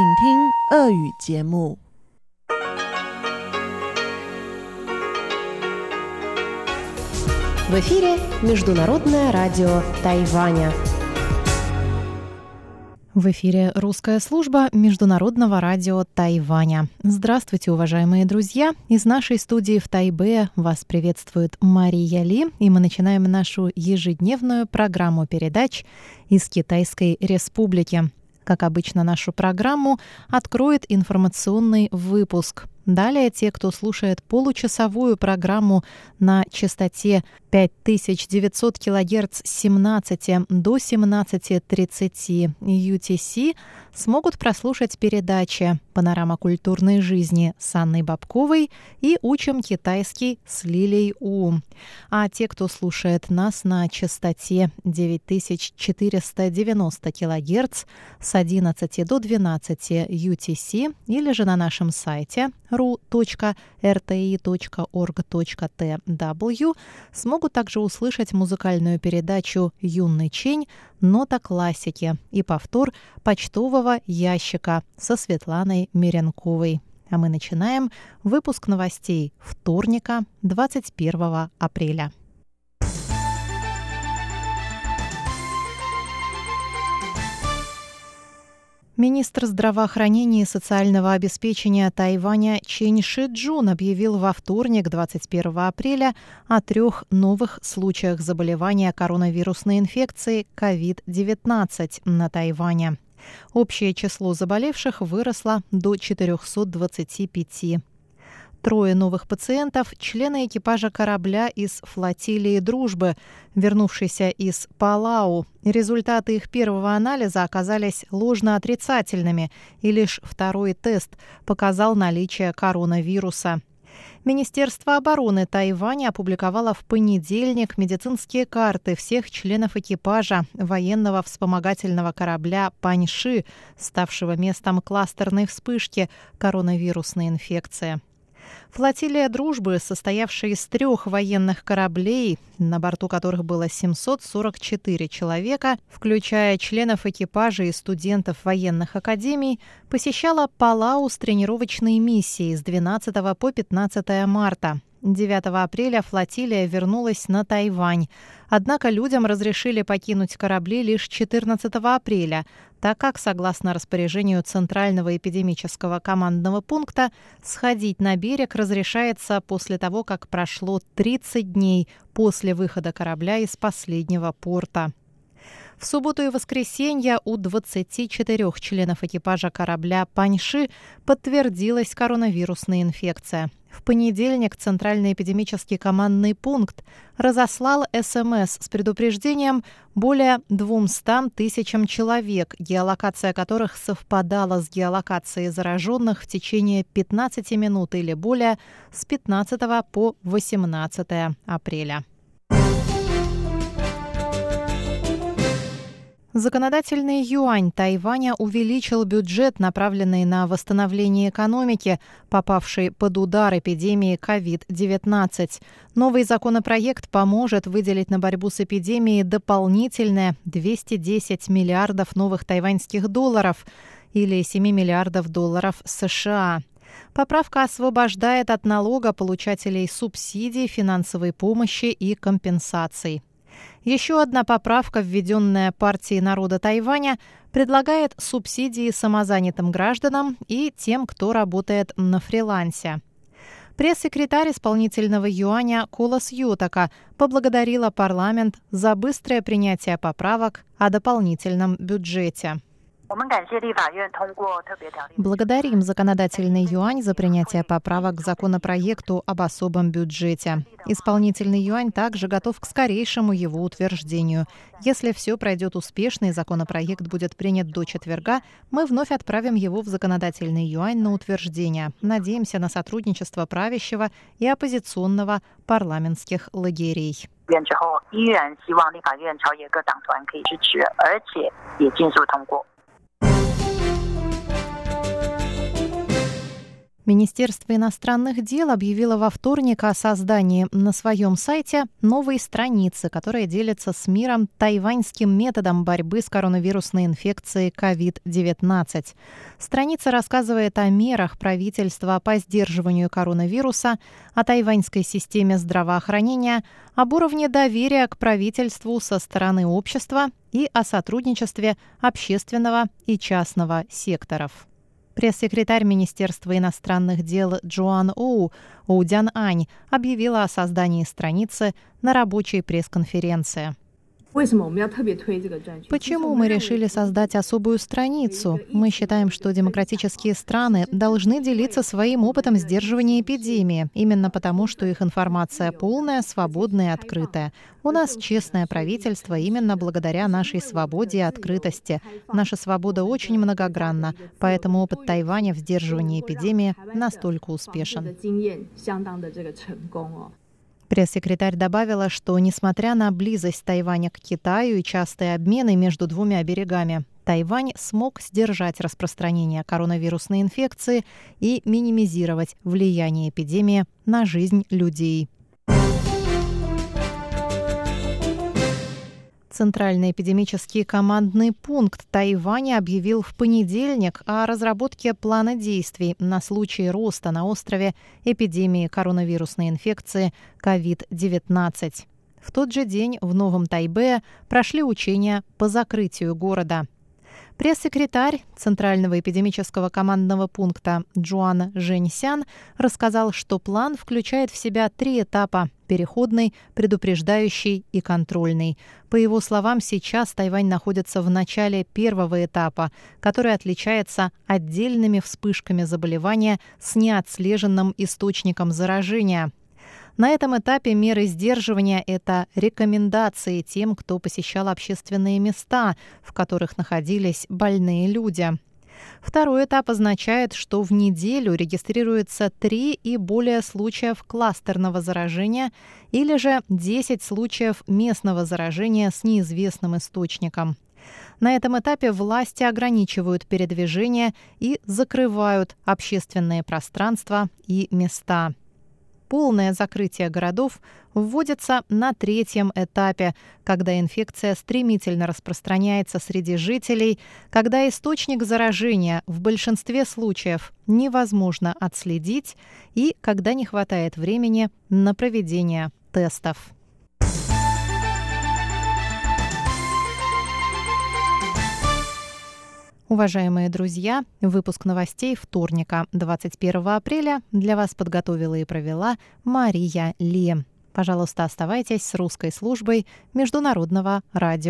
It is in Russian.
请听俄语节目。В эфире Международное радио Тайваня. В эфире русская служба Международного радио Тайваня. Здравствуйте, уважаемые друзья! Из нашей студии в Тайбе вас приветствует Мария Ли, и мы начинаем нашу ежедневную программу передач из Китайской Республики. Как обычно, нашу программу откроет информационный выпуск. Далее те, кто слушает получасовую программу на частоте 5900 кГц с 17 до 17.30 UTC, смогут прослушать передачи «Панорама культурной жизни» с Анной Бабковой и «Учим китайский» с Лилей У. А те, кто слушает нас на частоте 9490 кГц с 11 до 12 UTC или же на нашем сайте ru.rti.org.tw смогут также услышать музыкальную передачу «Юный Чень. Нота классики» и повтор почтового ящика со Светланой Меренковой. А мы начинаем выпуск новостей вторника, 21 апреля. Министр здравоохранения и социального обеспечения Тайваня Чен Шиджун объявил во вторник, 21 апреля, о трех новых случаях заболевания коронавирусной инфекцией COVID-19 на Тайване. Общее число заболевших выросло до 425. Трое новых пациентов – члены экипажа корабля из флотилии «Дружбы», вернувшиеся из Палау. Результаты их первого анализа оказались ложно-отрицательными, и лишь второй тест показал наличие коронавируса. Министерство обороны Тайваня опубликовало в понедельник медицинские карты всех членов экипажа военного вспомогательного корабля «Паньши», ставшего местом кластерной вспышки коронавирусной инфекции. Флотилия «Дружбы», состоявшая из трех военных кораблей, на борту которых было 744 человека, включая членов экипажа и студентов военных академий, посещала Палау с тренировочной миссией с 12 по 15 марта. 9 апреля флотилия вернулась на Тайвань. Однако людям разрешили покинуть корабли лишь 14 апреля, так как, согласно распоряжению Центрального эпидемического командного пункта, сходить на берег разрешается после того, как прошло 30 дней после выхода корабля из последнего порта. В субботу и воскресенье у 24 членов экипажа корабля «Паньши» подтвердилась коронавирусная инфекция. В понедельник Центральный эпидемический командный пункт разослал СМС с предупреждением более 200 тысячам человек, геолокация которых совпадала с геолокацией зараженных в течение 15 минут или более с 15 по 18 апреля. Законодательный юань Тайваня увеличил бюджет, направленный на восстановление экономики, попавшей под удар эпидемии COVID-19. Новый законопроект поможет выделить на борьбу с эпидемией дополнительные 210 миллиардов новых тайваньских долларов или 7 миллиардов долларов США. Поправка освобождает от налога получателей субсидий, финансовой помощи и компенсаций. Еще одна поправка, введенная партией народа Тайваня, предлагает субсидии самозанятым гражданам и тем, кто работает на фрилансе. Пресс-секретарь исполнительного юаня Кулас Ютака поблагодарила парламент за быстрое принятие поправок о дополнительном бюджете. Благодарим законодательный юань за принятие поправок к законопроекту об особом бюджете. Исполнительный юань также готов к скорейшему его утверждению. Если все пройдет успешно и законопроект будет принят до четверга, мы вновь отправим его в законодательный юань на утверждение. Надеемся на сотрудничество правящего и оппозиционного парламентских лагерей. 院之后，依然希望立法院朝野各党团可以支持，而且也尽速通过。 Министерство иностранных дел объявило во вторник о создании на своем сайте новой страницы, которая делится с миром тайваньским методом борьбы с коронавирусной инфекцией COVID-19. Страница рассказывает о мерах правительства по сдерживанию коронавируса, о тайваньской системе здравоохранения, об уровне доверия к правительству со стороны общества и о сотрудничестве общественного и частного секторов. Пресс-секретарь Министерства иностранных дел Джоан Оу Оудян Ань объявила о создании страницы на рабочей пресс-конференции. Почему мы решили создать особую страницу? Мы считаем, что демократические страны должны делиться своим опытом сдерживания эпидемии, именно потому, что их информация полная, свободная и открытая. У нас честное правительство именно благодаря нашей свободе и открытости. Наша свобода очень многогранна, поэтому опыт Тайваня в сдерживании эпидемии настолько успешен. Пресс-секретарь добавила, что, несмотря на близость Тайваня к Китаю и частые обмены между двумя берегами, Тайвань смог сдержать распространение коронавирусной инфекции и минимизировать влияние эпидемии на жизнь людей. Центральный эпидемический командный пункт Тайваня объявил в понедельник о разработке плана действий на случай роста на острове эпидемии коронавирусной инфекции COVID-19. В тот же день в Новом Тайбе прошли учения по закрытию города. Пресс-секретарь Центрального эпидемического командного пункта Джуан Женьсян рассказал, что план включает в себя три этапа – переходный, предупреждающий и контрольный. По его словам, сейчас Тайвань находится в начале первого этапа, который отличается отдельными вспышками заболевания с неотслеженным источником заражения – на этом этапе меры сдерживания – это рекомендации тем, кто посещал общественные места, в которых находились больные люди. Второй этап означает, что в неделю регистрируется 3 и более случаев кластерного заражения или же 10 случаев местного заражения с неизвестным источником. На этом этапе власти ограничивают передвижение и закрывают общественные пространства и места полное закрытие городов вводится на третьем этапе, когда инфекция стремительно распространяется среди жителей, когда источник заражения в большинстве случаев невозможно отследить и когда не хватает времени на проведение тестов. Уважаемые друзья, выпуск новостей вторника, 21 апреля, для вас подготовила и провела Мария Ли. Пожалуйста, оставайтесь с русской службой Международного радио